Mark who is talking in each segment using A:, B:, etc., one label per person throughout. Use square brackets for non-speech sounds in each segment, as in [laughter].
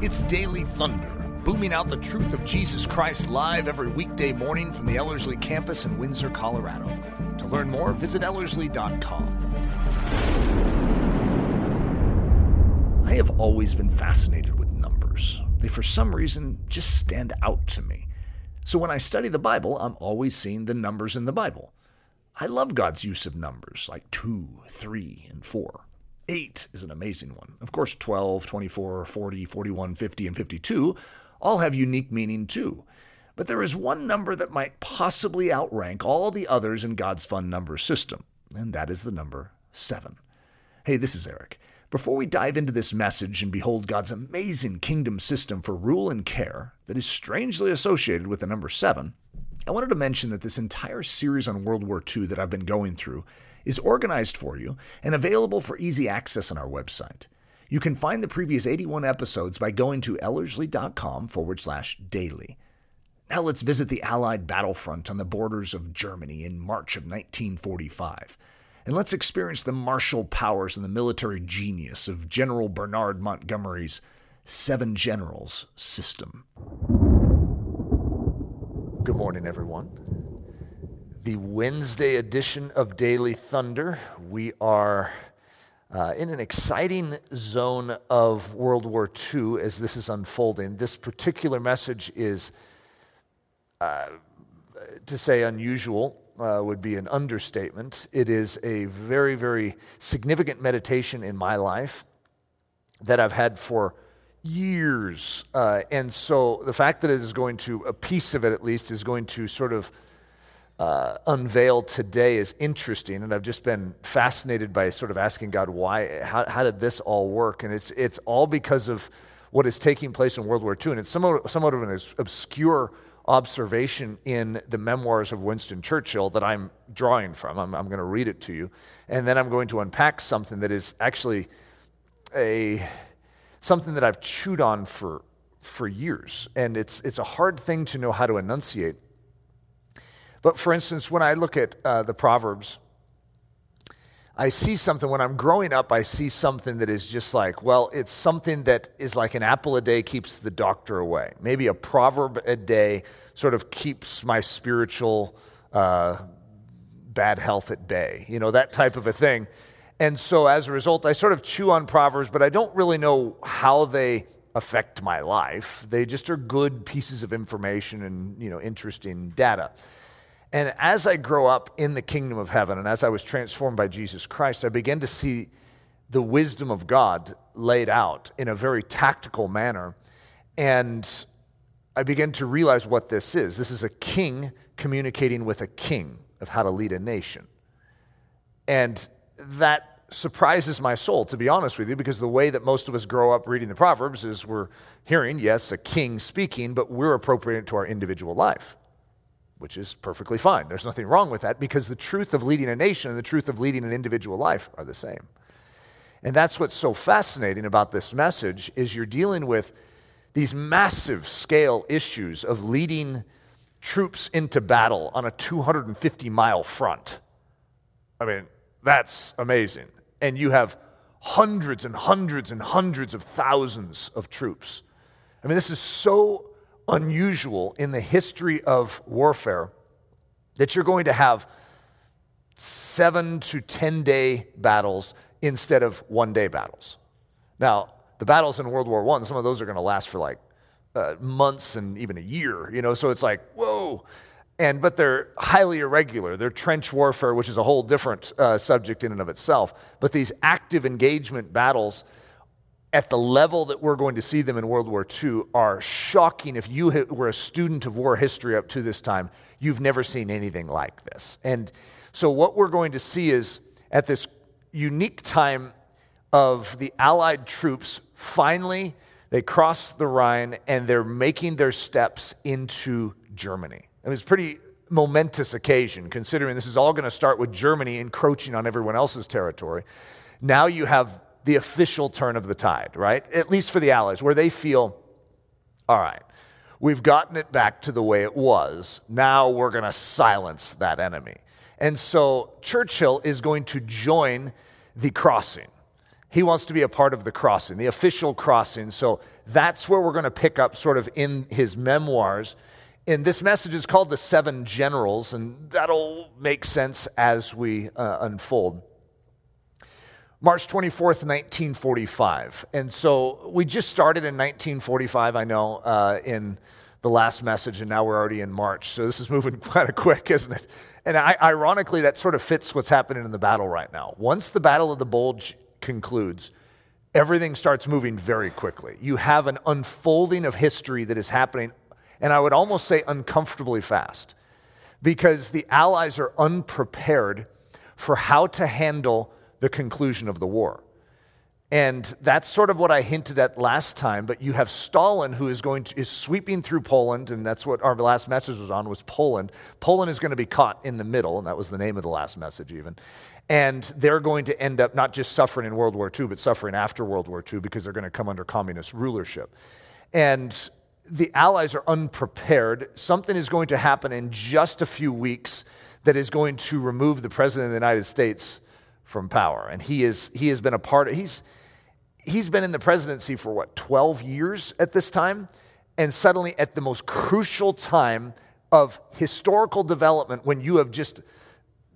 A: It's Daily Thunder, booming out the truth of Jesus Christ live every weekday morning from the Ellerslie campus in Windsor, Colorado. To learn more, visit Ellerslie.com. I have always been fascinated with numbers. They, for some reason, just stand out to me. So when I study the Bible, I'm always seeing the numbers in the Bible. I love God's use of numbers like 2, 3, and 4. 8 is an amazing one. Of course, 12, 24, 40, 41, 50, and 52 all have unique meaning too. But there is one number that might possibly outrank all the others in God's fun number system, and that is the number 7. Hey, this is Eric. Before we dive into this message and behold God's amazing kingdom system for rule and care that is strangely associated with the number 7, I wanted to mention that this entire series on World War II that I've been going through is organized for you and available for easy access on our website. You can find the previous 81 episodes by going to ellerslie.com forward slash daily. Now let's visit the Allied battlefront on the borders of Germany in March of 1945. And let's experience the martial powers and the military genius of General Bernard Montgomery's Seven Generals system. Good morning, everyone the Wednesday edition of Daily Thunder. We are uh, in an exciting zone of World War II as this is unfolding. This particular message is, uh, to say unusual, uh, would be an understatement. It is a very, very significant meditation in my life that I've had for years. Uh, and so the fact that it is going to, a piece of it at least, is going to sort of uh, unveiled today is interesting, and I've just been fascinated by sort of asking God why, how, how did this all work? And it's it's all because of what is taking place in World War II, and it's somewhat, somewhat of an obscure observation in the memoirs of Winston Churchill that I'm drawing from. I'm, I'm going to read it to you, and then I'm going to unpack something that is actually a something that I've chewed on for for years, and it's it's a hard thing to know how to enunciate but for instance, when I look at uh, the Proverbs, I see something when I'm growing up, I see something that is just like, well, it's something that is like an apple a day keeps the doctor away. Maybe a proverb a day sort of keeps my spiritual uh, bad health at bay, you know, that type of a thing. And so as a result, I sort of chew on Proverbs, but I don't really know how they affect my life. They just are good pieces of information and, you know, interesting data. And as I grow up in the kingdom of heaven and as I was transformed by Jesus Christ, I began to see the wisdom of God laid out in a very tactical manner. And I began to realize what this is. This is a king communicating with a king of how to lead a nation. And that surprises my soul, to be honest with you, because the way that most of us grow up reading the Proverbs is we're hearing, yes, a king speaking, but we're appropriating it to our individual life which is perfectly fine. There's nothing wrong with that because the truth of leading a nation and the truth of leading an individual life are the same. And that's what's so fascinating about this message is you're dealing with these massive scale issues of leading troops into battle on a 250 mile front. I mean, that's amazing. And you have hundreds and hundreds and hundreds of thousands of troops. I mean, this is so unusual in the history of warfare that you're going to have seven to 10 day battles instead of one day battles. Now, the battles in World War I, some of those are going to last for like uh, months and even a year, you know, so it's like, whoa. And, but they're highly irregular. They're trench warfare, which is a whole different uh, subject in and of itself. But these active engagement battles, at the level that we're going to see them in World War II are shocking. If you were a student of war history up to this time, you've never seen anything like this. And so, what we're going to see is at this unique time of the Allied troops, finally, they cross the Rhine and they're making their steps into Germany. It was a pretty momentous occasion, considering this is all going to start with Germany encroaching on everyone else's territory. Now you have the official turn of the tide, right? At least for the Allies, where they feel, all right, we've gotten it back to the way it was. Now we're going to silence that enemy. And so Churchill is going to join the crossing. He wants to be a part of the crossing, the official crossing. So that's where we're going to pick up sort of in his memoirs. And this message is called The Seven Generals, and that'll make sense as we uh, unfold. March 24th, 1945. And so we just started in 1945, I know, uh, in the last message, and now we're already in March. So this is moving [laughs] kind of quick, isn't it? And I, ironically, that sort of fits what's happening in the battle right now. Once the Battle of the Bulge concludes, everything starts moving very quickly. You have an unfolding of history that is happening, and I would almost say uncomfortably fast, because the Allies are unprepared for how to handle the conclusion of the war. And that's sort of what I hinted at last time, but you have Stalin who is going to, is sweeping through Poland, and that's what our last message was on was Poland. Poland is going to be caught in the middle, and that was the name of the last message even. And they're going to end up not just suffering in World War II, but suffering after World War II because they're going to come under communist rulership. And the Allies are unprepared. Something is going to happen in just a few weeks that is going to remove the President of the United States from power. And he, is, he has been a part of, he's, he's been in the presidency for what, 12 years at this time? And suddenly, at the most crucial time of historical development, when you have just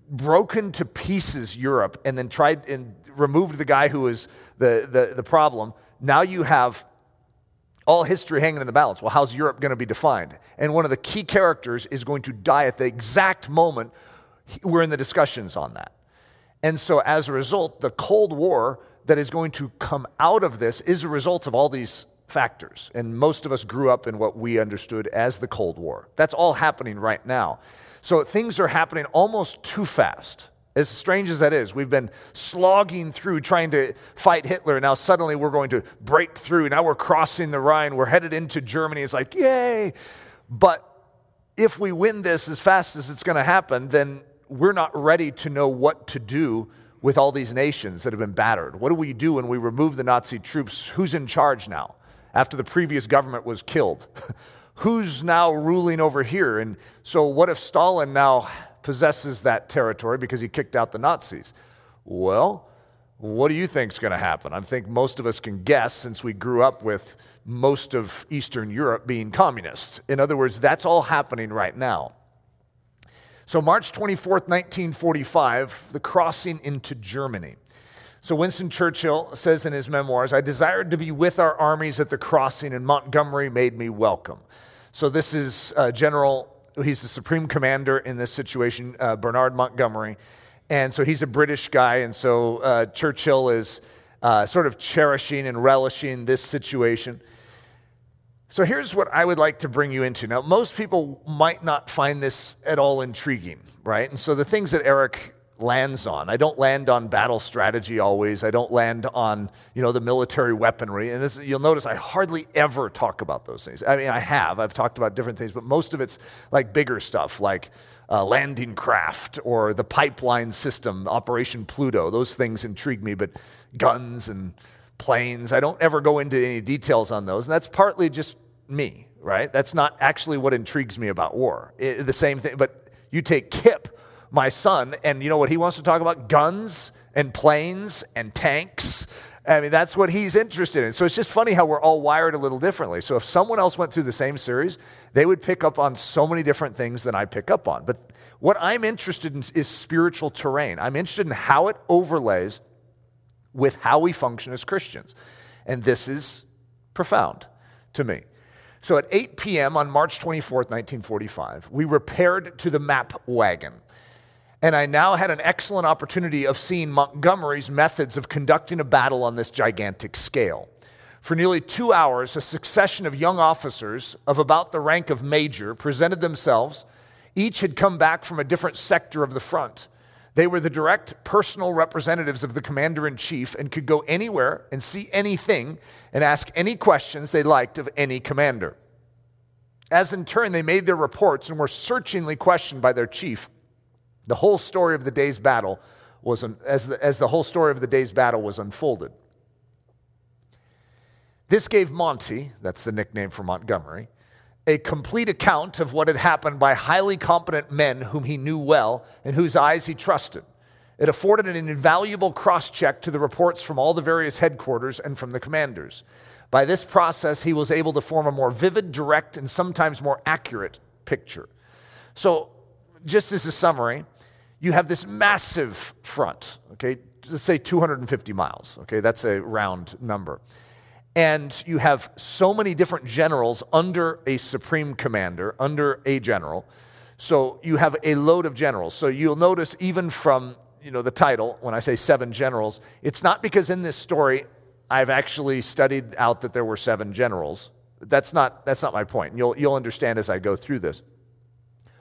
A: broken to pieces Europe and then tried and removed the guy who was the, the, the problem, now you have all history hanging in the balance. Well, how's Europe going to be defined? And one of the key characters is going to die at the exact moment we're in the discussions on that. And so, as a result, the Cold War that is going to come out of this is a result of all these factors. And most of us grew up in what we understood as the Cold War. That's all happening right now. So, things are happening almost too fast. As strange as that is, we've been slogging through trying to fight Hitler. Now, suddenly, we're going to break through. Now, we're crossing the Rhine. We're headed into Germany. It's like, yay! But if we win this as fast as it's going to happen, then we're not ready to know what to do with all these nations that have been battered. What do we do when we remove the Nazi troops? Who's in charge now after the previous government was killed? [laughs] Who's now ruling over here? And so, what if Stalin now possesses that territory because he kicked out the Nazis? Well, what do you think is going to happen? I think most of us can guess since we grew up with most of Eastern Europe being communist. In other words, that's all happening right now. So, March 24th, 1945, the crossing into Germany. So, Winston Churchill says in his memoirs, I desired to be with our armies at the crossing, and Montgomery made me welcome. So, this is uh, General, he's the supreme commander in this situation, uh, Bernard Montgomery. And so, he's a British guy, and so uh, Churchill is uh, sort of cherishing and relishing this situation. So here's what I would like to bring you into. Now, most people might not find this at all intriguing, right? And so the things that Eric lands on, I don't land on battle strategy always. I don't land on, you know, the military weaponry. And this, you'll notice I hardly ever talk about those things. I mean, I have. I've talked about different things, but most of it's like bigger stuff, like uh, landing craft or the pipeline system, Operation Pluto. Those things intrigue me, but guns and planes, I don't ever go into any details on those. And that's partly just me, right? That's not actually what intrigues me about war. It, the same thing, but you take Kip, my son, and you know what he wants to talk about? Guns and planes and tanks. I mean, that's what he's interested in. So it's just funny how we're all wired a little differently. So if someone else went through the same series, they would pick up on so many different things than I pick up on. But what I'm interested in is spiritual terrain. I'm interested in how it overlays with how we function as Christians. And this is profound to me. So at 8 p.m. on March 24th, 1945, we repaired to the map wagon. And I now had an excellent opportunity of seeing Montgomery's methods of conducting a battle on this gigantic scale. For nearly two hours, a succession of young officers of about the rank of major presented themselves. Each had come back from a different sector of the front. They were the direct personal representatives of the commander in chief and could go anywhere and see anything and ask any questions they liked of any commander. As in turn they made their reports and were searchingly questioned by their chief, the whole story of the day's battle was as the, as the whole story of the day's battle was unfolded. This gave Monty, that's the nickname for Montgomery, a complete account of what had happened by highly competent men whom he knew well and whose eyes he trusted. It afforded an invaluable cross check to the reports from all the various headquarters and from the commanders. By this process, he was able to form a more vivid, direct, and sometimes more accurate picture. So, just as a summary, you have this massive front, okay, let's say 250 miles, okay, that's a round number. And you have so many different generals under a supreme commander, under a general. So you have a load of generals. So you'll notice even from you know the title when I say seven generals, it's not because in this story I've actually studied out that there were seven generals. That's not that's not my point. You'll you'll understand as I go through this.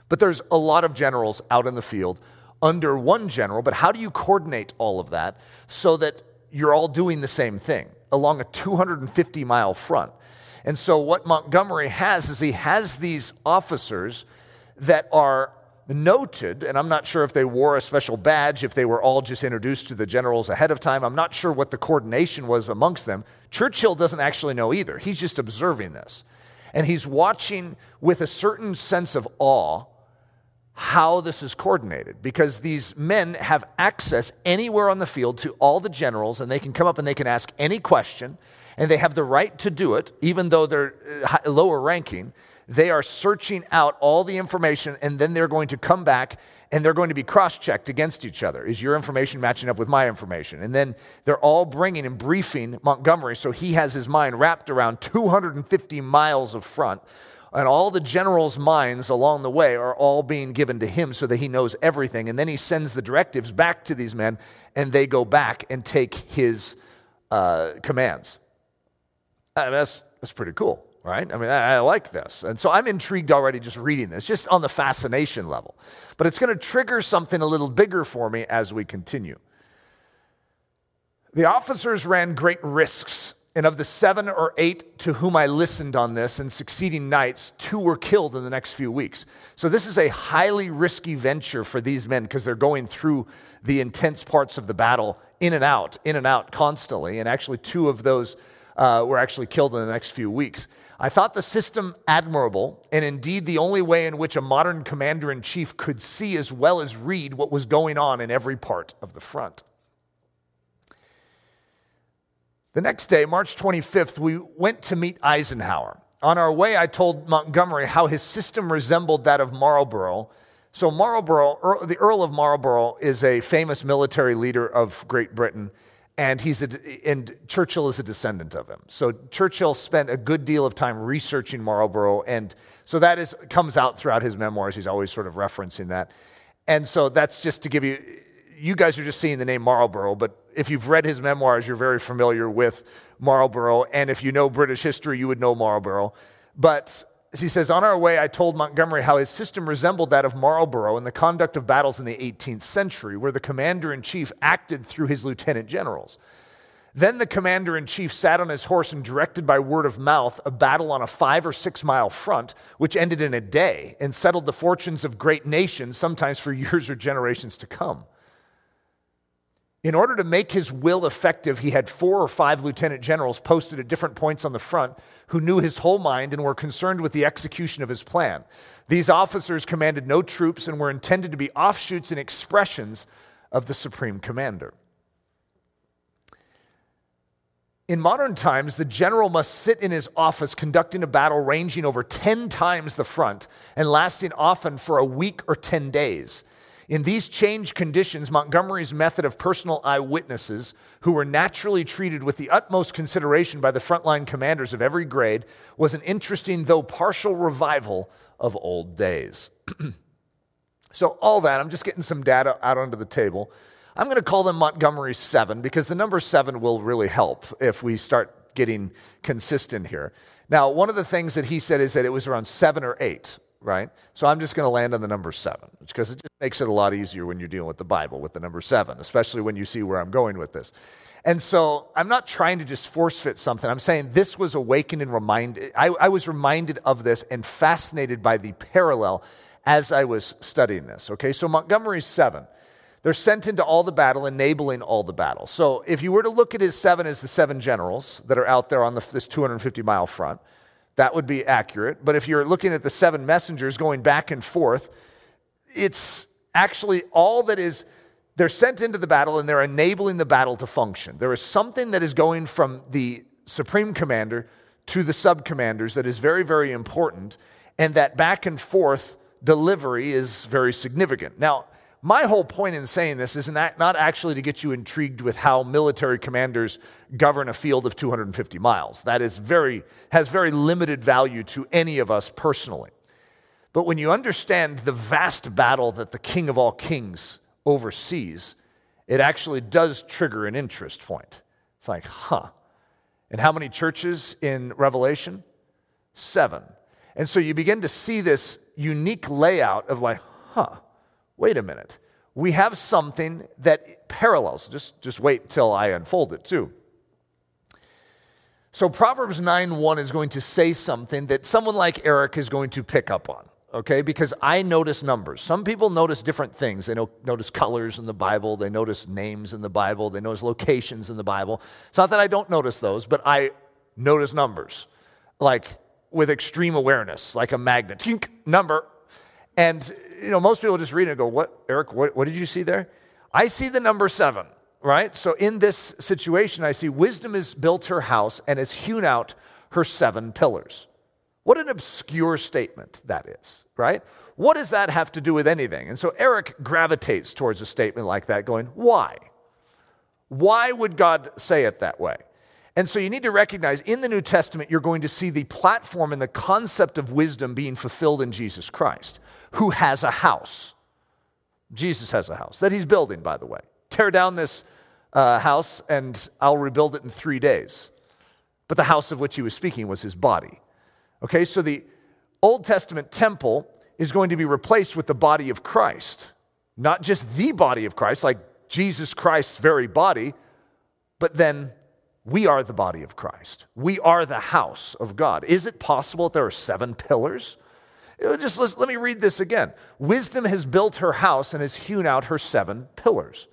A: But there's a lot of generals out in the field under one general, but how do you coordinate all of that so that you're all doing the same thing along a 250 mile front? And so, what Montgomery has is he has these officers that are noted, and I'm not sure if they wore a special badge, if they were all just introduced to the generals ahead of time. I'm not sure what the coordination was amongst them. Churchill doesn't actually know either. He's just observing this. And he's watching with a certain sense of awe how this is coordinated because these men have access anywhere on the field to all the generals and they can come up and they can ask any question and they have the right to do it even though they're uh, lower ranking. They are searching out all the information and then they're going to come back and they're going to be cross-checked against each other. Is your information matching up with my information? And then they're all bringing and briefing montgomery so he has his mind wrapped around 250 miles of front and all the generals' minds along the way are all being given to him so that he knows everything. And then he sends the directives back to these men, and they go back and take his uh, commands. I mean, that's, that's pretty cool, right? I mean, I, I like this. And so I'm intrigued already just reading this, just on the fascination level. But it's going to trigger something a little bigger for me as we continue. The officers ran great risks and of the seven or eight to whom I listened on this in succeeding nights, two were killed in the next few weeks. So, this is a highly risky venture for these men because they're going through the intense parts of the battle in and out, in and out constantly. And actually, two of those uh, were actually killed in the next few weeks. I thought the system admirable, and indeed the only way in which a modern commander in chief could see as well as read what was going on in every part of the front. The next day, March 25th, we went to meet Eisenhower. On our way, I told Montgomery how his system resembled that of Marlborough. So, Marlborough, the Earl of Marlborough, is a famous military leader of Great Britain, and, he's a, and Churchill is a descendant of him. So, Churchill spent a good deal of time researching Marlborough, and so that is, comes out throughout his memoirs. He's always sort of referencing that. And so, that's just to give you you guys are just seeing the name Marlborough, but if you've read his memoirs, you're very familiar with Marlborough. And if you know British history, you would know Marlborough. But he says, On our way, I told Montgomery how his system resembled that of Marlborough in the conduct of battles in the 18th century, where the commander in chief acted through his lieutenant generals. Then the commander in chief sat on his horse and directed by word of mouth a battle on a five or six mile front, which ended in a day and settled the fortunes of great nations, sometimes for years or generations to come. In order to make his will effective, he had four or five lieutenant generals posted at different points on the front who knew his whole mind and were concerned with the execution of his plan. These officers commanded no troops and were intended to be offshoots and expressions of the supreme commander. In modern times, the general must sit in his office conducting a battle ranging over 10 times the front and lasting often for a week or 10 days. In these changed conditions, Montgomery's method of personal eyewitnesses, who were naturally treated with the utmost consideration by the frontline commanders of every grade, was an interesting, though partial, revival of old days. [clears throat] so, all that, I'm just getting some data out onto the table. I'm going to call them Montgomery 7 because the number 7 will really help if we start getting consistent here. Now, one of the things that he said is that it was around 7 or 8 right? So I'm just going to land on the number seven, because it just makes it a lot easier when you're dealing with the Bible with the number seven, especially when you see where I'm going with this. And so I'm not trying to just force fit something. I'm saying this was awakened and reminded. I, I was reminded of this and fascinated by the parallel as I was studying this. Okay, so Montgomery's seven. They're sent into all the battle, enabling all the battle. So if you were to look at his seven as the seven generals that are out there on the, this 250 mile front, that would be accurate. But if you're looking at the seven messengers going back and forth, it's actually all that is they're sent into the battle and they're enabling the battle to function. There is something that is going from the supreme commander to the sub commanders that is very, very important, and that back and forth delivery is very significant. Now, my whole point in saying this is not actually to get you intrigued with how military commanders govern a field of 250 miles. That is very, has very limited value to any of us personally. But when you understand the vast battle that the King of all kings oversees, it actually does trigger an interest point. It's like, huh. And how many churches in Revelation? Seven. And so you begin to see this unique layout of like, huh, wait a minute. We have something that parallels. Just, just wait till I unfold it too. So Proverbs 9 1 is going to say something that someone like Eric is going to pick up on okay? Because I notice numbers. Some people notice different things. They notice colors in the Bible, they notice names in the Bible, they notice locations in the Bible. It's not that I don't notice those, but I notice numbers, like with extreme awareness, like a magnet. Number. And, you know, most people just read it and go, What, Eric, what, what did you see there? I see the number seven, right? So in this situation, I see wisdom has built her house and has hewn out her seven pillars. What an obscure statement that is, right? What does that have to do with anything? And so Eric gravitates towards a statement like that, going, Why? Why would God say it that way? And so you need to recognize in the New Testament, you're going to see the platform and the concept of wisdom being fulfilled in Jesus Christ, who has a house. Jesus has a house that he's building, by the way. Tear down this uh, house and I'll rebuild it in three days. But the house of which he was speaking was his body. Okay, so the Old Testament temple is going to be replaced with the body of Christ. Not just the body of Christ, like Jesus Christ's very body, but then we are the body of Christ. We are the house of God. Is it possible that there are seven pillars? Just let me read this again. Wisdom has built her house and has hewn out her seven pillars.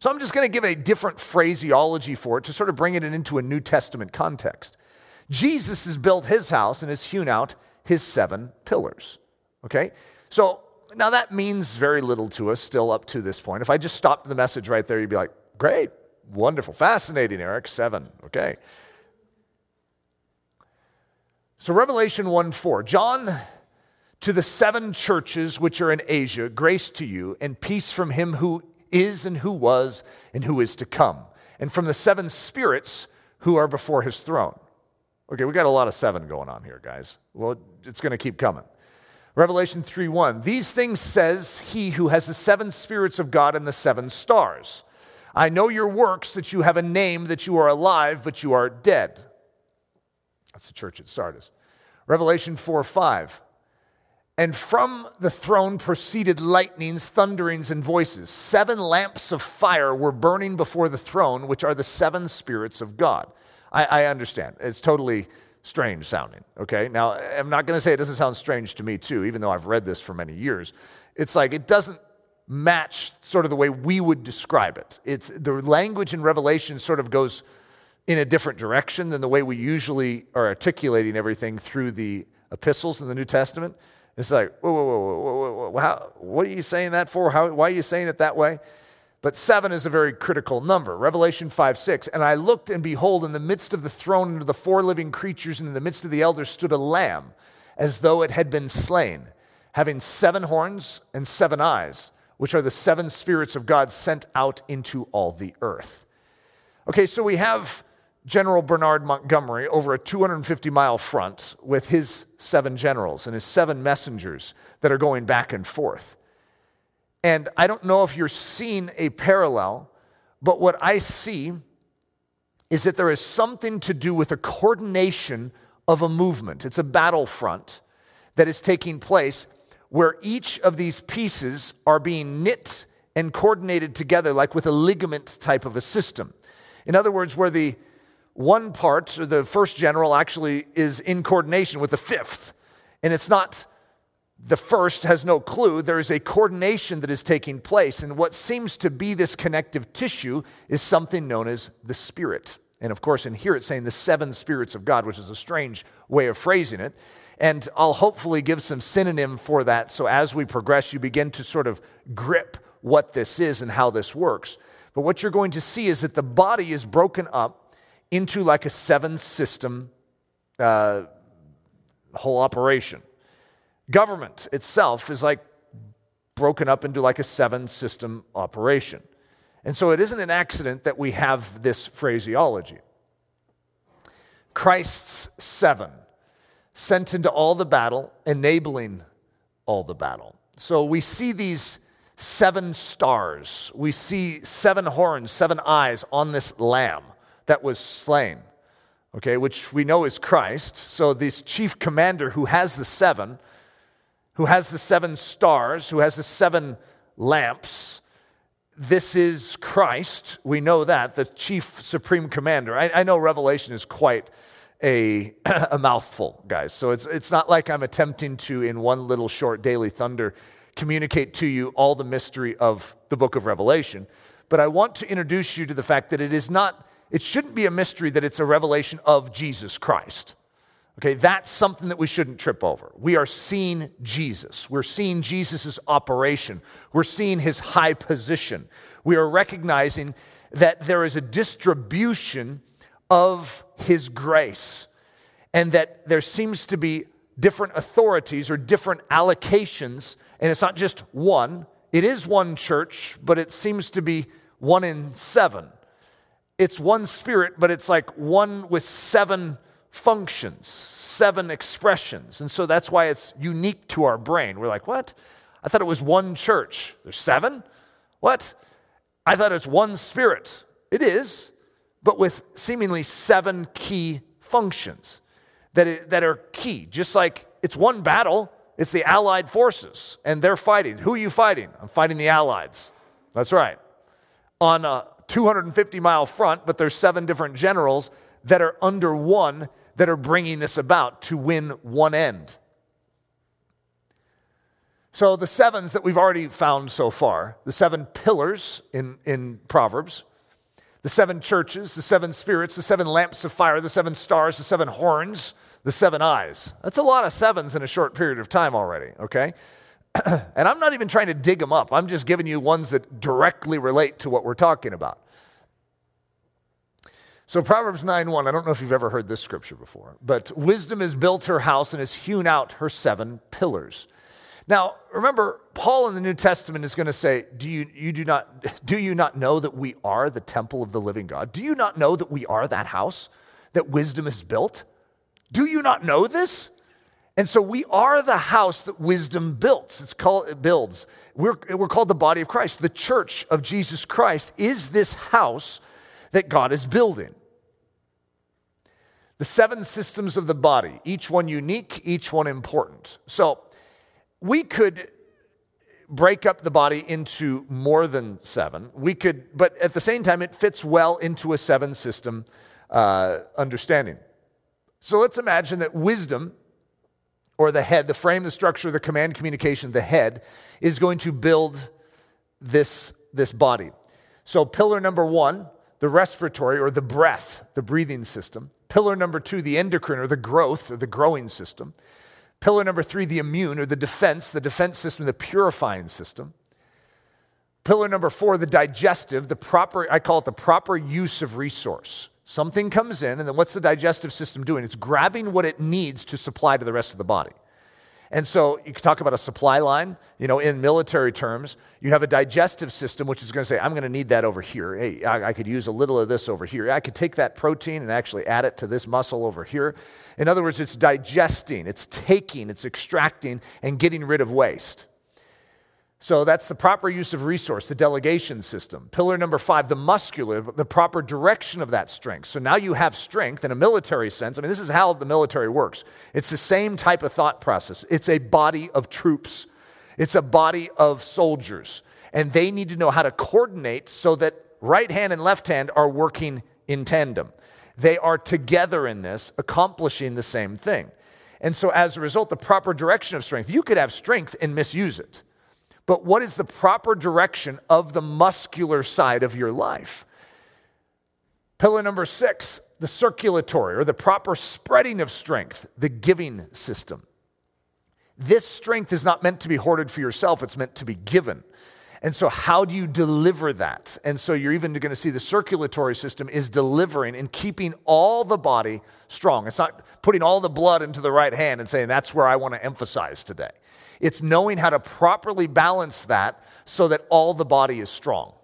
A: So I'm just going to give a different phraseology for it to sort of bring it into a New Testament context. Jesus has built his house and has hewn out his seven pillars. Okay? So now that means very little to us still up to this point. If I just stopped the message right there, you'd be like, great, wonderful, fascinating, Eric, seven. Okay. So Revelation 1 4, John to the seven churches which are in Asia, grace to you and peace from him who is and who was and who is to come, and from the seven spirits who are before his throne. Okay, we got a lot of seven going on here, guys. Well, it's going to keep coming. Revelation 3 1. These things says he who has the seven spirits of God and the seven stars. I know your works, that you have a name, that you are alive, but you are dead. That's the church at Sardis. Revelation 4 5. And from the throne proceeded lightnings, thunderings, and voices. Seven lamps of fire were burning before the throne, which are the seven spirits of God. I, I understand. It's totally strange sounding, okay? Now, I'm not going to say it doesn't sound strange to me, too, even though I've read this for many years. It's like it doesn't match sort of the way we would describe it. It's the language in Revelation sort of goes in a different direction than the way we usually are articulating everything through the epistles in the New Testament. It's like, whoa, whoa, whoa, whoa, whoa, whoa how, what are you saying that for? How, why are you saying it that way? But seven is a very critical number. Revelation 5 6. And I looked, and behold, in the midst of the throne and of the four living creatures, and in the midst of the elders stood a lamb, as though it had been slain, having seven horns and seven eyes, which are the seven spirits of God sent out into all the earth. Okay, so we have General Bernard Montgomery over a 250 mile front with his seven generals and his seven messengers that are going back and forth. And I don't know if you're seeing a parallel, but what I see is that there is something to do with a coordination of a movement. It's a battlefront that is taking place where each of these pieces are being knit and coordinated together, like with a ligament type of a system. In other words, where the one part, or the first general, actually is in coordination with the fifth. And it's not the first has no clue. There is a coordination that is taking place. And what seems to be this connective tissue is something known as the Spirit. And of course, in here it's saying the seven spirits of God, which is a strange way of phrasing it. And I'll hopefully give some synonym for that. So as we progress, you begin to sort of grip what this is and how this works. But what you're going to see is that the body is broken up into like a seven system uh, whole operation. Government itself is like broken up into like a seven system operation. And so it isn't an accident that we have this phraseology. Christ's seven, sent into all the battle, enabling all the battle. So we see these seven stars. We see seven horns, seven eyes on this lamb that was slain, okay, which we know is Christ. So, this chief commander who has the seven, who has the seven stars, who has the seven lamps, this is Christ. We know that, the chief supreme commander. I, I know Revelation is quite a, [clears throat] a mouthful, guys. So it's, it's not like I'm attempting to, in one little short daily thunder, communicate to you all the mystery of the book of Revelation. But I want to introduce you to the fact that it is not, it shouldn't be a mystery that it's a revelation of Jesus Christ. Okay, that's something that we shouldn't trip over. We are seeing Jesus. We're seeing Jesus' operation. We're seeing his high position. We are recognizing that there is a distribution of his grace and that there seems to be different authorities or different allocations. And it's not just one, it is one church, but it seems to be one in seven. It's one spirit, but it's like one with seven functions, seven expressions. And so that's why it's unique to our brain. We're like, what? I thought it was one church. There's seven? What? I thought it's one spirit. It is, but with seemingly seven key functions that, that are key. Just like it's one battle, it's the Allied forces, and they're fighting. Who are you fighting? I'm fighting the Allies. That's right. On a 250 mile front, but there's seven different generals that are under one that are bringing this about to win one end. So, the sevens that we've already found so far, the seven pillars in, in Proverbs, the seven churches, the seven spirits, the seven lamps of fire, the seven stars, the seven horns, the seven eyes. That's a lot of sevens in a short period of time already, okay? [clears throat] and I'm not even trying to dig them up. I'm just giving you ones that directly relate to what we're talking about. So Proverbs 9:1, I don't know if you've ever heard this scripture before, but wisdom has built her house and has hewn out her seven pillars. Now, remember, Paul in the New Testament is going to say, do you, you do, not, do you not know that we are the temple of the living God? Do you not know that we are that house that wisdom is built? Do you not know this? And so we are the house that wisdom builds. It's called it builds. We're, we're called the body of Christ. The church of Jesus Christ is this house that God is building. The seven systems of the body, each one unique, each one important. So we could break up the body into more than seven. We could, but at the same time, it fits well into a seven system uh, understanding. So let's imagine that wisdom, or the head, the frame, the structure, the command communication, the head, is going to build this, this body. So, pillar number one, the respiratory or the breath, the breathing system. Pillar number two, the endocrine or the growth or the growing system. Pillar number three, the immune or the defense, the defense system, the purifying system. Pillar number four, the digestive, the proper, I call it the proper use of resource. Something comes in, and then what's the digestive system doing? It's grabbing what it needs to supply to the rest of the body. And so you talk about a supply line. You know, in military terms, you have a digestive system which is going to say, I'm going to need that over here. Hey, I, I, could use a little of this over here. I could take that protein and actually add it to this muscle over here. In other words, it's digesting, it's taking, it's extracting, and getting rid of waste. So that's the proper use of resource, the delegation system. Pillar number five, the muscular, the proper direction of that strength. So now you have strength in a military sense. I mean, this is how the military works. It's the same type of thought process. It's a body of troops, it's a body of soldiers. And they need to know how to coordinate so that right hand and left hand are working in tandem. They are together in this, accomplishing the same thing. And so as a result, the proper direction of strength, you could have strength and misuse it but what is the proper direction of the muscular side of your life? Pillar number six, the circulatory or the proper spreading of strength, the giving system. This strength is not meant to be hoarded for yourself, it's meant to be given. And so, how do you deliver that? And so, you're even going to see the circulatory system is delivering and keeping all the body strong. It's not putting all the blood into the right hand and saying, that's where I want to emphasize today. It's knowing how to properly balance that so that all the body is strong.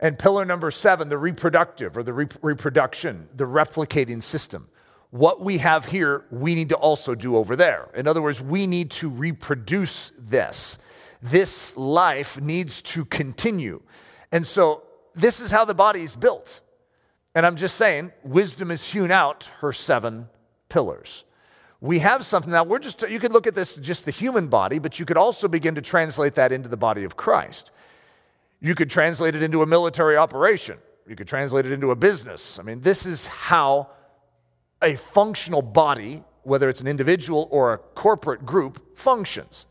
A: And pillar number seven, the reproductive or the re- reproduction, the replicating system. What we have here, we need to also do over there. In other words, we need to reproduce this. This life needs to continue. And so, this is how the body is built. And I'm just saying, wisdom has hewn out her seven pillars we have something. Now we're just you could look at this just the human body but you could also begin to translate that into the body of christ. You could translate it into a military operation. You could translate it into a business. I mean this is how a functional body whether it's an individual or a corporate group functions.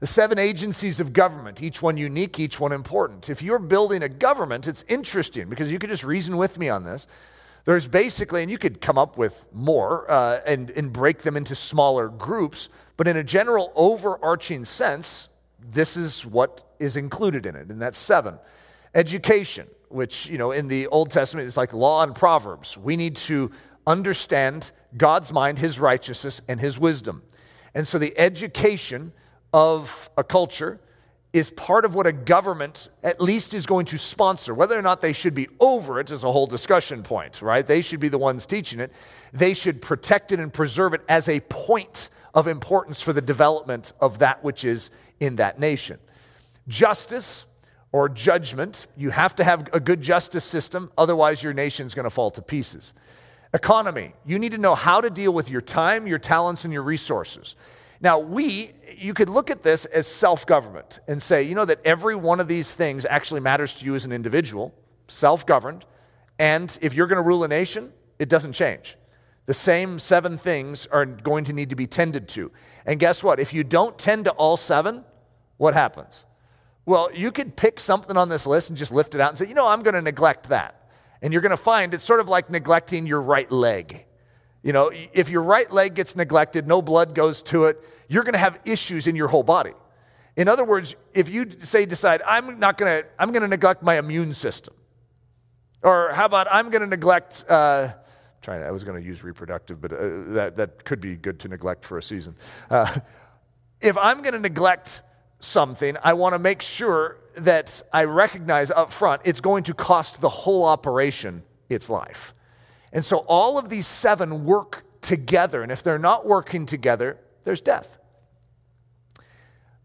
A: The seven agencies of government each one unique each one important. If you're building a government it's interesting because you could just reason with me on this there's basically, and you could come up with more uh, and, and break them into smaller groups, but in a general overarching sense, this is what is included in it, and that's seven. Education, which, you know, in the Old Testament is like law and proverbs. We need to understand God's mind, his righteousness, and his wisdom. And so the education of a culture is part of what a government at least is going to sponsor. Whether or not they should be over it is a whole discussion point, right? They should be the ones teaching it. They should protect it and preserve it as a point of importance for the development of that which is in that nation. Justice or judgment, you have to have a good justice system, otherwise, your nation's going to fall to pieces. Economy, you need to know how to deal with your time, your talents, and your resources. Now, we, you could look at this as self government and say, you know, that every one of these things actually matters to you as an individual, self governed, and if you're going to rule a nation, it doesn't change. The same seven things are going to need to be tended to. And guess what? If you don't tend to all seven, what happens? Well, you could pick something on this list and just lift it out and say, you know, I'm going to neglect that. And you're going to find it's sort of like neglecting your right leg. You know, if your right leg gets neglected, no blood goes to it, you're going to have issues in your whole body. In other words, if you say decide I'm not going to I'm going to neglect my immune system. Or how about I'm going to neglect uh, trying I was going to use reproductive, but uh, that that could be good to neglect for a season. Uh, if I'm going to neglect something, I want to make sure that I recognize up front it's going to cost the whole operation its life. And so all of these seven work together. And if they're not working together, there's death.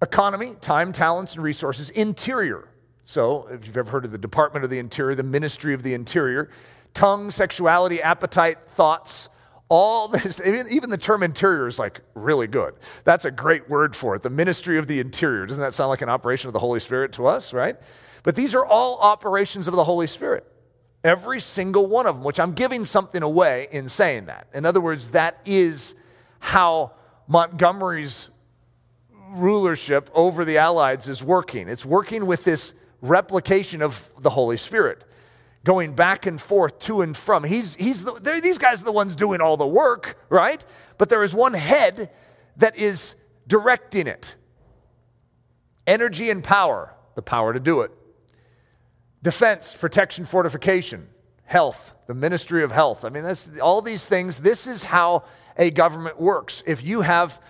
A: Economy, time, talents, and resources. Interior. So, if you've ever heard of the Department of the Interior, the Ministry of the Interior, tongue, sexuality, appetite, thoughts, all this, [laughs] even the term interior is like really good. That's a great word for it. The ministry of the interior. Doesn't that sound like an operation of the Holy Spirit to us, right? But these are all operations of the Holy Spirit. Every single one of them, which I'm giving something away in saying that. In other words, that is how Montgomery's rulership over the Allies is working. It's working with this replication of the Holy Spirit, going back and forth to and from. He's, he's the, these guys are the ones doing all the work, right? But there is one head that is directing it energy and power, the power to do it defense, protection, fortification, health, the ministry of health. I mean, that's, all these things, this is how a government works. If you have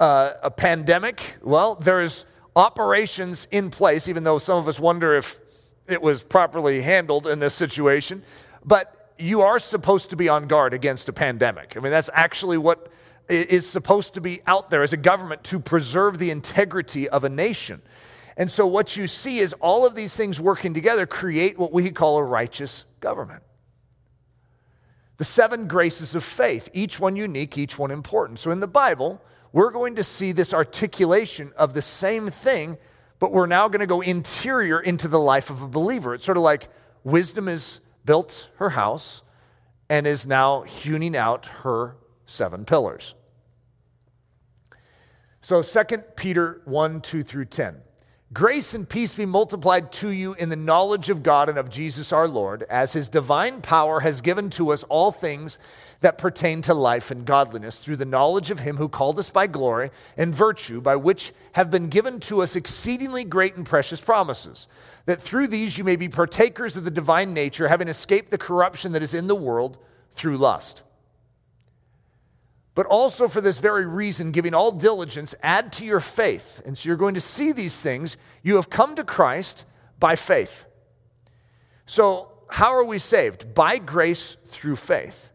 A: uh, a pandemic, well, there's operations in place, even though some of us wonder if it was properly handled in this situation. But you are supposed to be on guard against a pandemic. I mean, that's actually what is supposed to be out there as a government to preserve the integrity of a nation. And so, what you see is all of these things working together create what we call a righteous government. The seven graces of faith, each one unique, each one important. So, in the Bible, we're going to see this articulation of the same thing, but we're now going to go interior into the life of a believer. It's sort of like wisdom has built her house and is now hewing out her seven pillars. So 2 Peter 1 2 through 10. Grace and peace be multiplied to you in the knowledge of God and of Jesus our Lord, as his divine power has given to us all things that pertain to life and godliness, through the knowledge of him who called us by glory and virtue, by which have been given to us exceedingly great and precious promises, that through these you may be partakers of the divine nature, having escaped the corruption that is in the world through lust but also for this very reason, giving all diligence, add to your faith. And so you're going to see these things. You have come to Christ by faith. So, how are we saved? By grace through faith.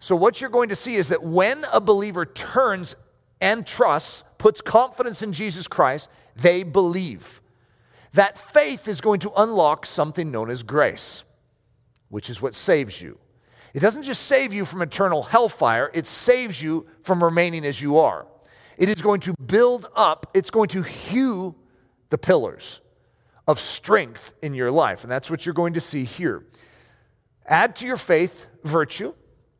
A: So, what you're going to see is that when a believer turns and trusts, puts confidence in Jesus Christ, they believe. That faith is going to unlock something known as grace, which is what saves you. It doesn't just save you from eternal hellfire, it saves you from remaining as you are. It is going to build up, it's going to hew the pillars of strength in your life. And that's what you're going to see here. Add to your faith virtue,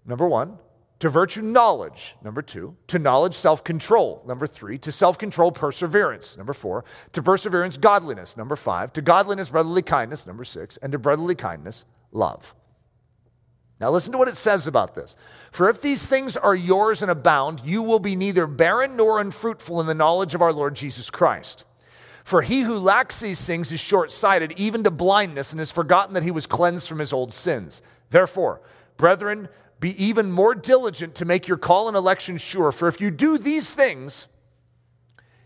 A: number one. To virtue, knowledge, number two. To knowledge, self control, number three. To self control, perseverance, number four. To perseverance, godliness, number five. To godliness, brotherly kindness, number six. And to brotherly kindness, love. Now, listen to what it says about this. For if these things are yours and abound, you will be neither barren nor unfruitful in the knowledge of our Lord Jesus Christ. For he who lacks these things is short sighted, even to blindness, and has forgotten that he was cleansed from his old sins. Therefore, brethren, be even more diligent to make your call and election sure, for if you do these things,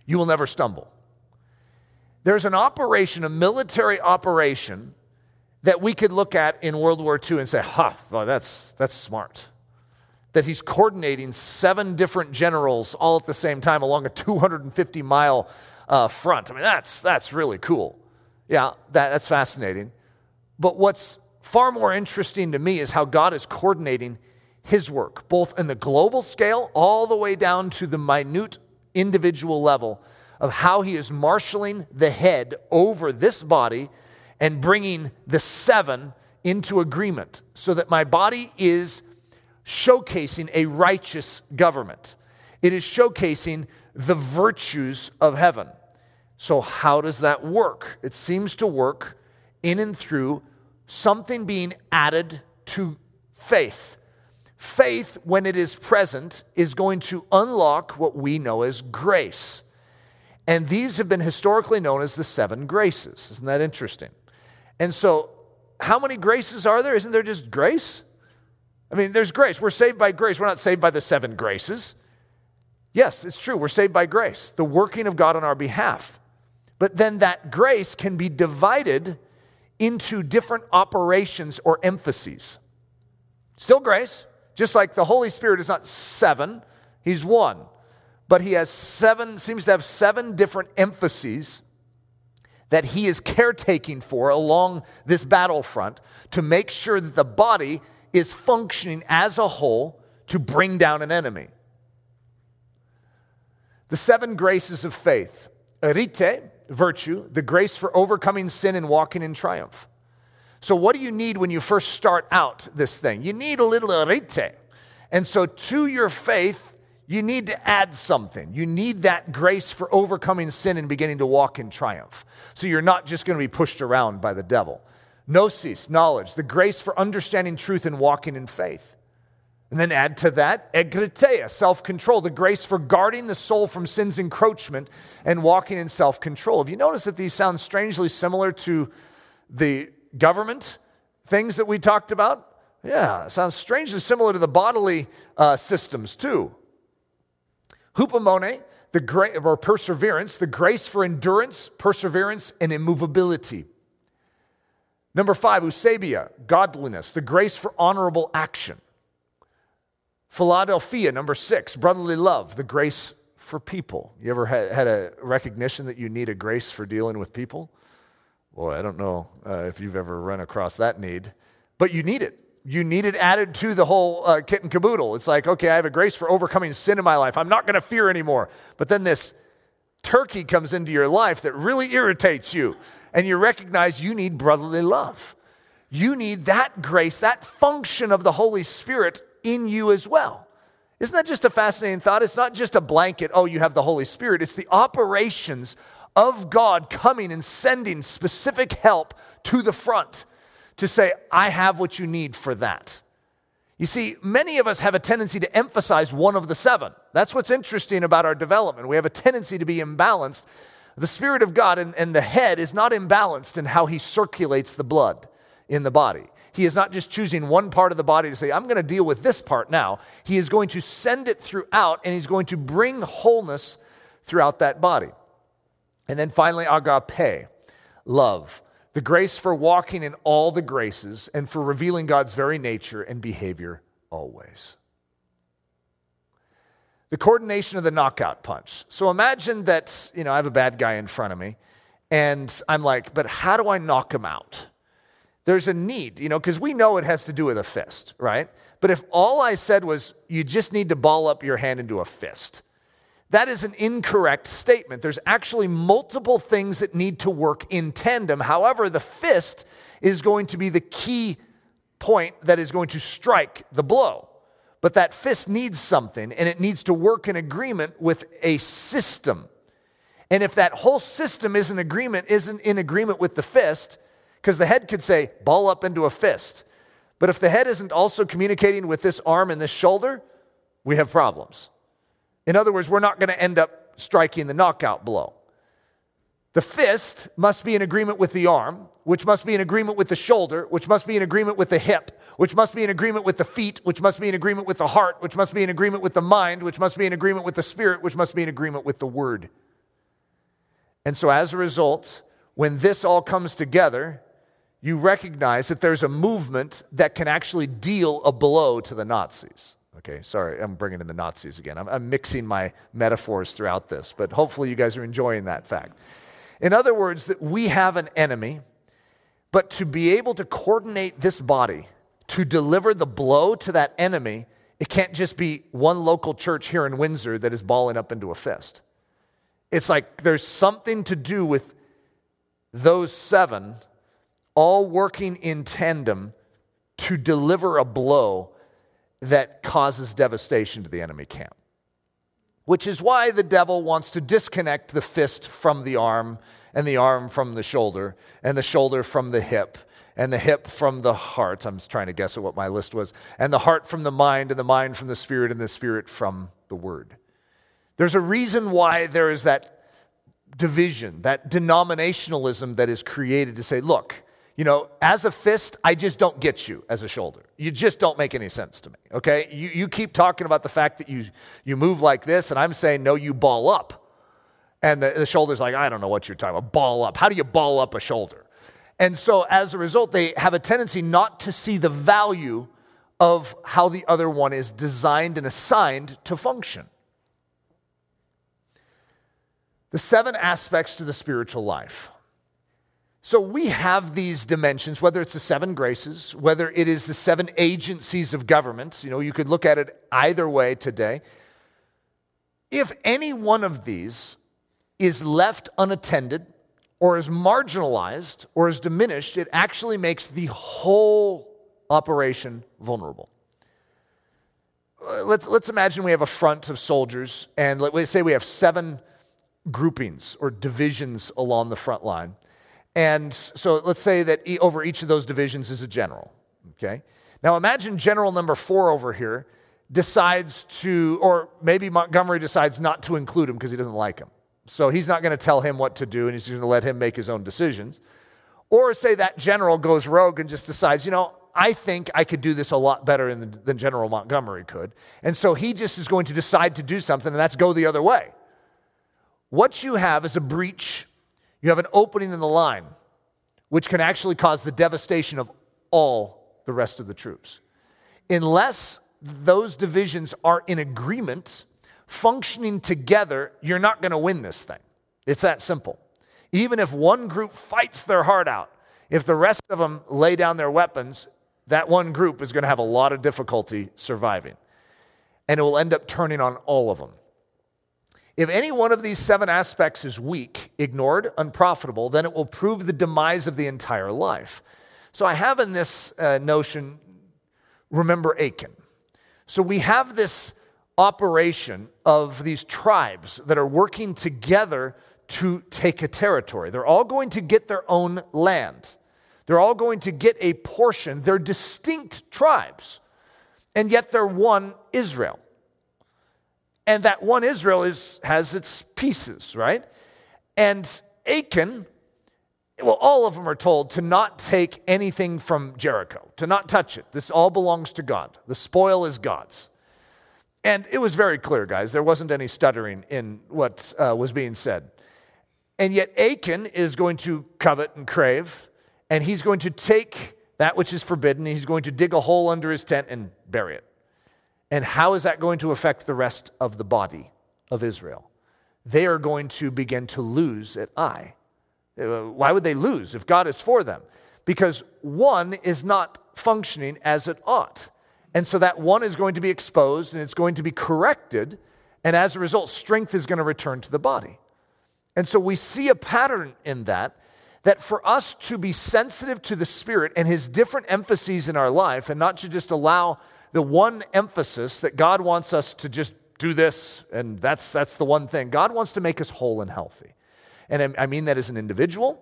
A: you will never stumble. There's an operation, a military operation that we could look at in World War II and say, ha, huh, well, that's, that's smart. That he's coordinating seven different generals all at the same time along a 250 mile uh, front. I mean, that's, that's really cool. Yeah, that, that's fascinating. But what's far more interesting to me is how God is coordinating his work, both in the global scale all the way down to the minute individual level of how he is marshaling the head over this body and bringing the seven into agreement so that my body is showcasing a righteous government. It is showcasing the virtues of heaven. So, how does that work? It seems to work in and through something being added to faith. Faith, when it is present, is going to unlock what we know as grace. And these have been historically known as the seven graces. Isn't that interesting? And so, how many graces are there? Isn't there just grace? I mean, there's grace. We're saved by grace. We're not saved by the seven graces. Yes, it's true. We're saved by grace, the working of God on our behalf. But then that grace can be divided into different operations or emphases. Still grace, just like the Holy Spirit is not seven, He's one. But He has seven, seems to have seven different emphases that he is caretaking for along this battlefront to make sure that the body is functioning as a whole to bring down an enemy. The seven graces of faith arete, virtue, the grace for overcoming sin and walking in triumph. So, what do you need when you first start out this thing? You need a little arete. And so, to your faith, you need to add something. You need that grace for overcoming sin and beginning to walk in triumph. So you're not just going to be pushed around by the devil. Gnosis, knowledge, the grace for understanding truth and walking in faith. And then add to that egkrateia, self control, the grace for guarding the soul from sin's encroachment and walking in self control. Have you noticed that these sound strangely similar to the government things that we talked about? Yeah, sounds strangely similar to the bodily uh, systems too. Hupomone, the great or perseverance, the grace for endurance, perseverance, and immovability. Number five, Eusebia, godliness, the grace for honorable action. Philadelphia, number six, brotherly love, the grace for people. You ever had, had a recognition that you need a grace for dealing with people? Boy, I don't know uh, if you've ever run across that need, but you need it you need it added to the whole uh, kit and caboodle. It's like, okay, I have a grace for overcoming sin in my life. I'm not going to fear anymore. But then this turkey comes into your life that really irritates you, and you recognize you need brotherly love. You need that grace, that function of the Holy Spirit in you as well. Isn't that just a fascinating thought? It's not just a blanket, oh, you have the Holy Spirit. It's the operations of God coming and sending specific help to the front to say, I have what you need for that. You see, many of us have a tendency to emphasize one of the seven. That's what's interesting about our development. We have a tendency to be imbalanced. The Spirit of God and, and the head is not imbalanced in how He circulates the blood in the body. He is not just choosing one part of the body to say, I'm going to deal with this part now. He is going to send it throughout and He's going to bring wholeness throughout that body. And then finally, agape, love the grace for walking in all the graces and for revealing God's very nature and behavior always. The coordination of the knockout punch. So imagine that, you know, I have a bad guy in front of me and I'm like, but how do I knock him out? There's a need, you know, because we know it has to do with a fist, right? But if all I said was, you just need to ball up your hand into a fist, that is an incorrect statement. There's actually multiple things that need to work in tandem. However, the fist is going to be the key point that is going to strike the blow. But that fist needs something, and it needs to work in agreement with a system. And if that whole system isn't agreement, isn't in agreement with the fist, because the head could say, ball up into a fist. But if the head isn't also communicating with this arm and this shoulder, we have problems. In other words, we're not going to end up striking the knockout blow. The fist must be in agreement with the arm, which must be in agreement with the shoulder, which must be in agreement with the hip, which must be in agreement with the feet, which must be in agreement with the heart, which must be in agreement with the mind, which must be in agreement with the spirit, which must be in agreement with the word. And so, as a result, when this all comes together, you recognize that there's a movement that can actually deal a blow to the Nazis. Okay, sorry, I'm bringing in the Nazis again. I'm, I'm, mixing my metaphors throughout this, but hopefully you guys are enjoying that fact. In other words, that we have an enemy, but to be able to coordinate this body to deliver the blow to that enemy, it can't just be one local church here in Windsor that is balling up into a fist. It's like there's something to do with those seven all working in tandem to deliver a blow that causes devastation to the enemy camp. Which is why the devil wants to disconnect the fist from the arm, and the arm from the shoulder, and the shoulder from the hip, and the hip from the heart. I'm trying to guess at what my list was. And the heart from the mind, and the mind from the spirit, and the spirit from the word. There's a reason why there is that division, that denominationalism that is created to say, look, you know, as a fist, I just don't get you as a shoulder. You just don't make any sense to me, okay? You, you keep talking about the fact that you, you move like this, and I'm saying, no, you ball up. And the, the shoulder's like, I don't know what you're talking about. Ball up. How do you ball up a shoulder? And so as a result, they have a tendency not to see the value of how the other one is designed and assigned to function. The seven aspects to the spiritual life. So we have these dimensions, whether it's the seven graces, whether it is the seven agencies of government, you know, you could look at it either way today. If any one of these is left unattended or is marginalized or is diminished, it actually makes the whole operation vulnerable. Let's, let's imagine we have a front of soldiers, and let's say we have seven groupings or divisions along the front line. And so let's say that over each of those divisions is a general. Okay? Now imagine general number four over here decides to, or maybe Montgomery decides not to include him because he doesn't like him. So he's not going to tell him what to do and he's going to let him make his own decisions. Or say that general goes rogue and just decides, you know, I think I could do this a lot better the, than General Montgomery could. And so he just is going to decide to do something, and that's go the other way. What you have is a breach you have an opening in the line, which can actually cause the devastation of all the rest of the troops. Unless those divisions are in agreement, functioning together, you're not going to win this thing. It's that simple. Even if one group fights their heart out, if the rest of them lay down their weapons, that one group is going to have a lot of difficulty surviving. And it will end up turning on all of them. If any one of these seven aspects is weak, ignored, unprofitable, then it will prove the demise of the entire life. So I have in this uh, notion, remember Achan. So we have this operation of these tribes that are working together to take a territory. They're all going to get their own land. They're all going to get a portion. They're distinct tribes, and yet they're one Israel. And that one Israel is, has its pieces, right? And Achan, well, all of them are told to not take anything from Jericho, to not touch it. This all belongs to God. The spoil is God's. And it was very clear, guys. There wasn't any stuttering in what uh, was being said. And yet, Achan is going to covet and crave, and he's going to take that which is forbidden, he's going to dig a hole under his tent and bury it. And how is that going to affect the rest of the body of Israel? They are going to begin to lose at Ai. Uh, why would they lose if God is for them? Because one is not functioning as it ought. And so that one is going to be exposed and it's going to be corrected. And as a result, strength is going to return to the body. And so we see a pattern in that that for us to be sensitive to the Spirit and His different emphases in our life, and not to just allow the one emphasis that God wants us to just do this and that's, that's the one thing. God wants to make us whole and healthy. And I mean that as an individual,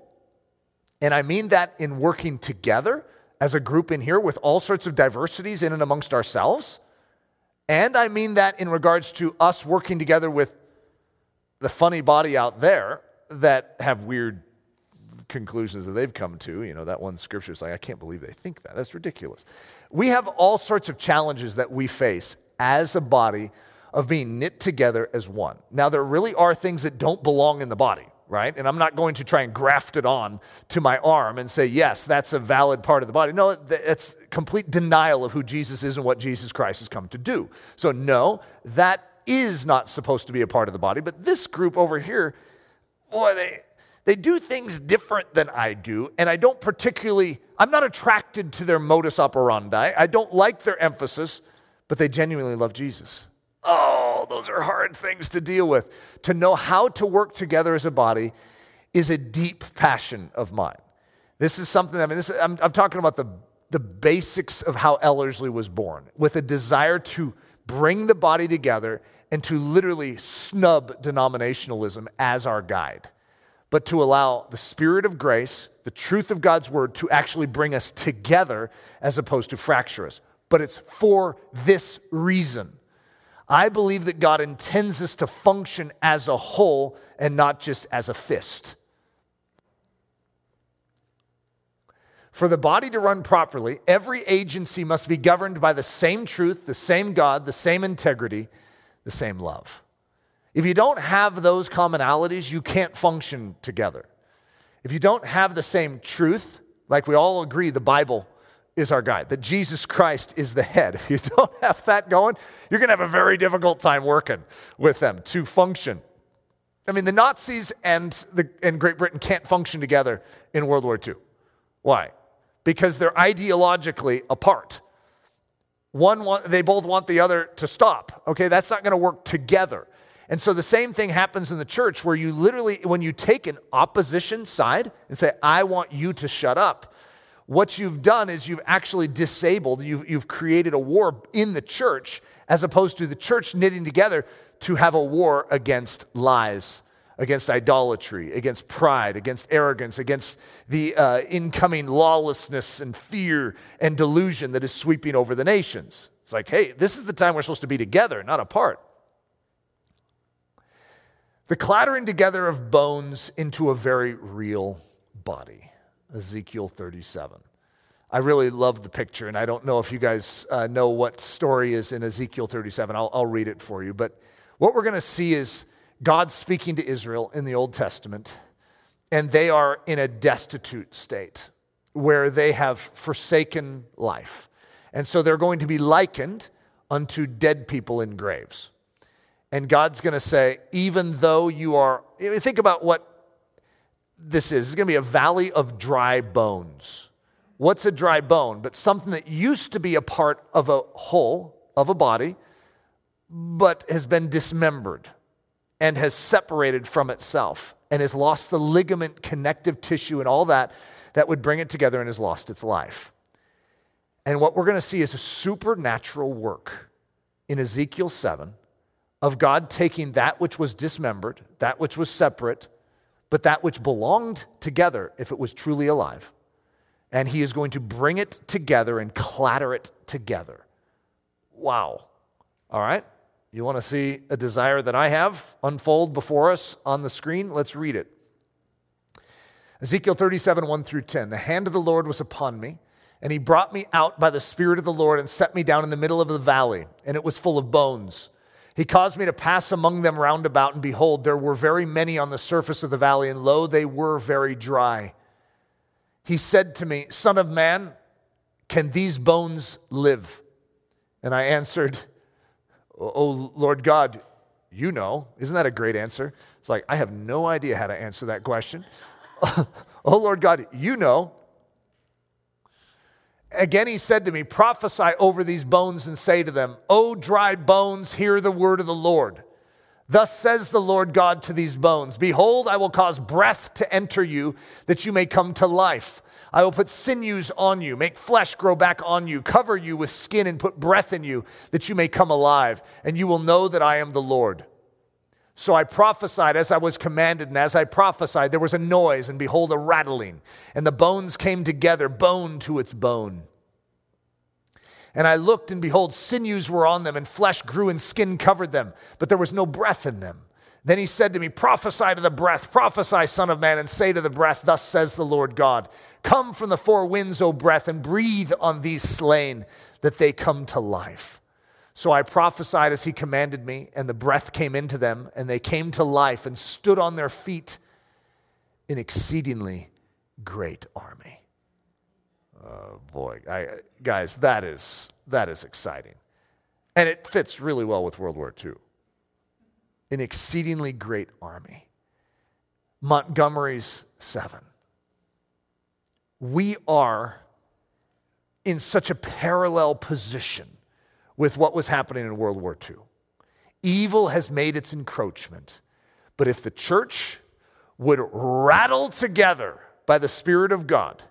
A: and I mean that in working together as a group in here with all sorts of diversities in and amongst ourselves. And I mean that in regards to us working together with the funny body out there that have weird conclusions that they've come to. You know, that one scripture is like, I can't believe they think that. That's ridiculous. We have all sorts of challenges that we face as a body of being knit together as one. Now, there really are things that don't belong in the body, right? And I'm not going to try and graft it on to my arm and say, yes, that's a valid part of the body. No, that's complete denial of who Jesus is and what Jesus Christ has come to do. So, no, that is not supposed to be a part of the body. But this group over here, boy, they, they do things different than I do, and I don't particularly, I'm not attracted to their modus operandi. I don't like their emphasis, but they genuinely love Jesus. Oh, those are hard things to deal with. To know how to work together as a body is a deep passion of mine. This is something, I mean, this, I'm, I'm talking about the, the basics of how Ellerslie was born, with a desire to bring the body together and to literally snub denominationalism as our guide but to allow the Spirit of grace, the truth of God's word, to actually bring us together as opposed to fracture us. But it's for this reason. I believe that God intends us to function as a whole and not just as a fist. For the body to run properly, every agency must be governed by the same truth, the same God, the same integrity, the same love. If you don't have those commonalities, you can't function together. If you don't have the same truth, like we all agree the Bible is our guide, that Jesus Christ is the head. If you [laughs] don't have that going, you're going to have a very difficult time working with them to function. I mean, the Nazis and, the, and Great Britain can't function together in World War II. Why? Because they're ideologically apart. One want, they both want the other to stop. Okay, that's not going to work together. And so the same thing happens in the church where you literally, when you take an opposition side and say, I want you to shut up, what you've done is you've actually disabled, you've, you've created a war in the church as opposed to the church knitting together to have a war against lies, against idolatry, against pride, against arrogance, against the uh, incoming lawlessness and fear and delusion that is sweeping over the nations. It's like, hey, this is the time we're supposed to be together, not apart. The clattering together of bones into a very real body. Ezekiel 37. I really love the picture, and I don't know if you guys uh, know what story is in Ezekiel 37. I'll, I'll read it for you. But what we're going to see is God speaking to Israel in the Old Testament, and they are in a destitute state where they have forsaken life. And so they're going to be likened unto dead people in graves. And God's going to say, even though you are, think about what this is. It's going to be a valley of dry bones. What's a dry bone? But something that used to be a part of a whole, of a body, but has been dismembered and has separated from itself and has lost the ligament, connective tissue, and all that that would bring it together and has lost its life. And what we're going to see is a supernatural work in Ezekiel 7 of God taking that which was dismembered, that which was separate, but that which belonged together if it was truly alive. And he is going to bring it together and clatter it together. Wow. All right. You want to see a desire that I have unfold before us on the screen? Let's read it. Ezekiel 37, 1 through 10. The hand of the Lord was upon me, and he brought me out by the Spirit of the Lord and set me down in the middle of the valley, and it was full of bones. He caused me to pass among them round about, and behold, there were very many on the surface of the valley, and lo, they were very dry. He said to me, Son of man, can these bones live? And I answered, Oh, Lord God, you know. Isn't that a great answer? It's like, I have no idea how to answer that question. [laughs] oh, Lord God, you know. Again, he said to me, Prophesy over these bones and say to them, O dry bones, hear the word of the Lord. Thus says the Lord God to these bones Behold, I will cause breath to enter you, that you may come to life. I will put sinews on you, make flesh grow back on you, cover you with skin, and put breath in you, that you may come alive, and you will know that I am the Lord. So I prophesied as I was commanded, and as I prophesied, there was a noise, and behold, a rattling, and the bones came together, bone to its bone. And I looked, and behold, sinews were on them, and flesh grew, and skin covered them, but there was no breath in them. Then he said to me, Prophesy to the breath, prophesy, Son of Man, and say to the breath, Thus says the Lord God Come from the four winds, O breath, and breathe on these slain, that they come to life. So I prophesied as he commanded me, and the breath came into them, and they came to life and stood on their feet, an exceedingly great army. Oh boy, I, guys, that is that is exciting, and it fits really well with World War II. An exceedingly great army. Montgomery's seven. We are in such a parallel position with what was happening in World War II. Evil has made its encroachment, but if the church would rattle together by the Spirit of God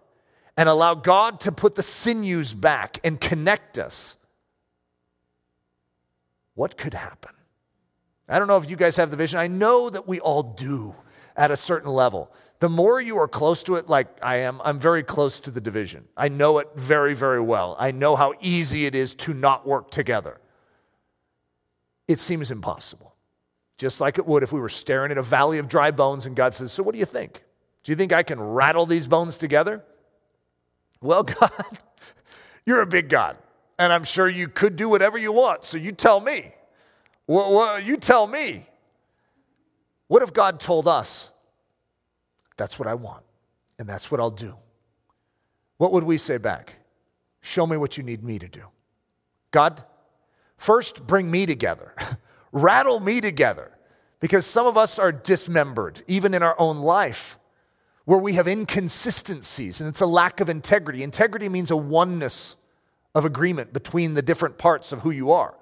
A: and allow God to put the sinews back and connect us, what could happen? I don't know if you guys have the vision. I know that we all do at a certain level. The more you are close to it, like I am, I'm very close to the division. I know it very, very well. I know how easy it is to not work together. It seems impossible. Just like it would if we were staring at a valley of dry bones and God says, So, what do you think? Do you think I can rattle these bones together? Well, [laughs] God, you're a big God, and I'm sure you could do whatever you want. So, you tell me. Well, you tell me. What if God told us, that's what I want, and that's what I'll do? What would we say back? Show me what you need me to do. God, first bring me together, [laughs] rattle me together, because some of us are dismembered, even in our own life, where we have inconsistencies, and it's a lack of integrity. Integrity means a oneness of agreement between the different parts of who you are.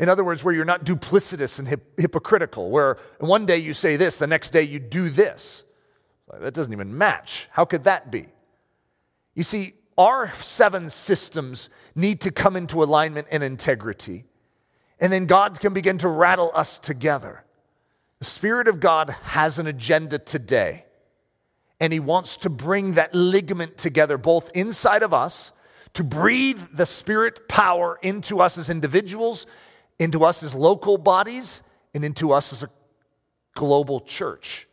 A: In other words, where you're not duplicitous and hip- hypocritical, where one day you say this, the next day you do this. That doesn't even match. How could that be? You see, our seven systems need to come into alignment and integrity. And then God can begin to rattle us together. The Spirit of God has an agenda today. And He wants to bring that ligament together, both inside of us, to breathe the Spirit power into us as individuals into us as local bodies and into us as a global church.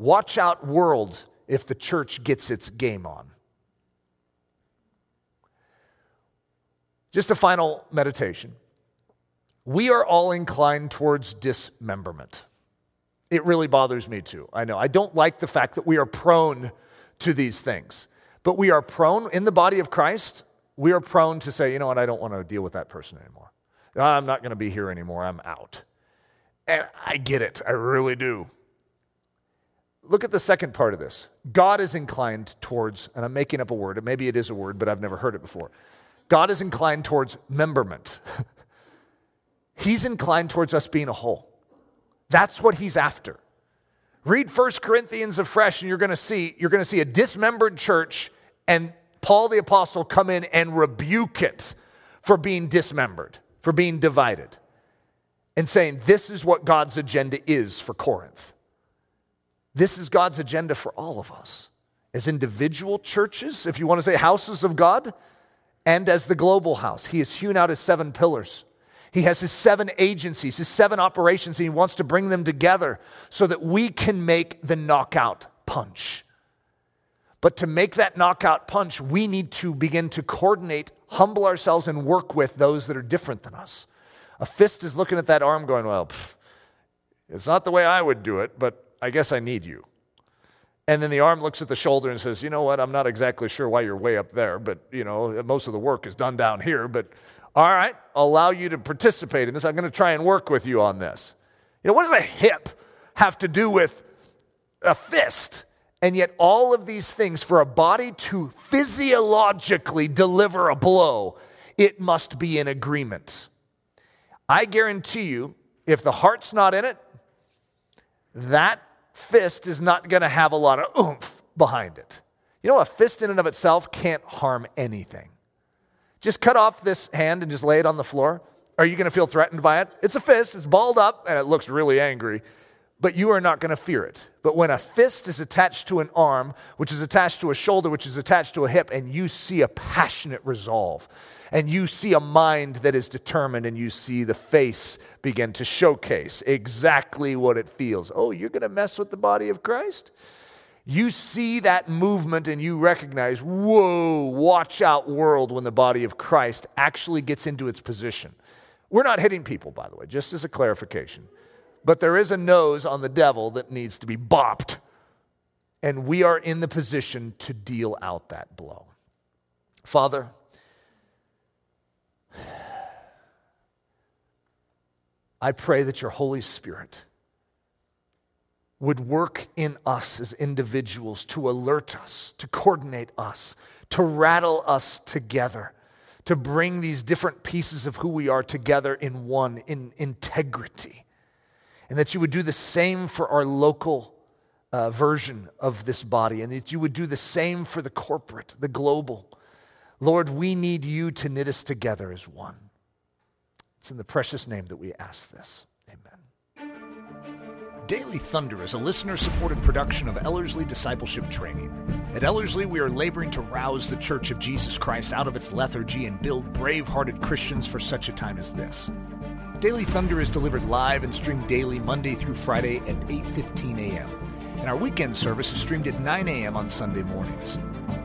A: Watch out, world, if the church gets its game on. Just a final meditation. We are all inclined towards dismemberment. It really bothers me too. I know. I don't like the fact that we are prone to these things. But we are prone, in the body of Christ, we are prone to say, you know what, I don't want to deal with that person anymore. I'm not going to be here anymore. I'm out. And I get it. I really do. Look at the second part of this. God is inclined towards, and I'm making up a word, maybe it is a word, but I've never heard it before. God is inclined towards memberment. [laughs] he's inclined towards us being a whole. That's what he's after. Read 1 Corinthians afresh, and you're to see you're to see a dismembered church, and Paul the apostle come in and rebuke it for being dismembered for being divided and saying, This is what God's agenda is for Corinth. This is God's agenda for all of us as individual churches, if you want to say houses of God, and as the global house. He has hewn out his seven pillars. He has his seven agencies, his seven operations, and he wants to bring them together so that we can make the knockout punch. But to make that knockout punch, we need to begin to coordinate, humble ourselves, and work with those that are different than us. A fist is looking at that arm going, Well, pff, it's not the way I would do it, but I guess I need you. And then the arm looks at the shoulder and says, You know what? I'm not exactly sure why you're way up there, but, you know, most of the work is done down here, but all right, I'll allow you to participate in this. I'm going to try and work with you on this. You know, what does a hip have to do with a fist? And yet, all of these things, for a body to physiologically deliver a blow, it must be in agreement. I guarantee you, if the heart's not in it, that fist is not going to have a lot of oomph behind it. You know, a fist in and of itself can't harm anything. Just cut off this hand and just lay it on the floor. Are you going to feel threatened by it? It's a fist, it's balled up, and it looks really angry, but you are not going to fear it. But when a fist is attached to an arm, which is attached to a shoulder, which is attached to a hip, and you see a passionate resolve, and you see a mind that is determined, and you see the face begin to showcase exactly what it feels. Oh, you're going to mess with the body of Christ? you see that movement and you recognize, whoa, watch out, world, when the body of Christ actually gets into its position. We're not hitting people, by the way, just as a clarification. But there is a nose on the devil that needs to be bopped. And we are in the position to deal out that blow. Father, [sighs] I pray that your Holy Spirit would work in us as individuals to alert us, to coordinate us, to rattle us together, to bring these different pieces of who we are together in one, in integrity. And that you would do the same for our local uh, version of this body, and that you would do the same for the corporate, the global. Lord, we need you to knit us together as one. It's in the precious name that we ask this. Amen.
B: Daily Thunder is a listener supported production of Ellerslie Discipleship Training. At Ellerslie, we are laboring to rouse the Church of Jesus Christ out of its lethargy and build brave hearted Christians for such a time as this. Daily Thunder is delivered live and streamed daily Monday through Friday at 8:15 a.m. And our weekend service is streamed at 9 a.m. on Sunday mornings.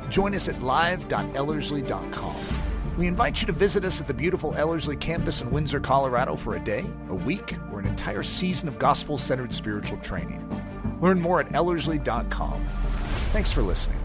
B: Join us at live.ellerslie.com. We invite you to visit us at the beautiful Ellerslie campus in Windsor, Colorado for a day, a week, or an entire season of gospel centered spiritual training. Learn more at Ellerslie.com. Thanks for listening.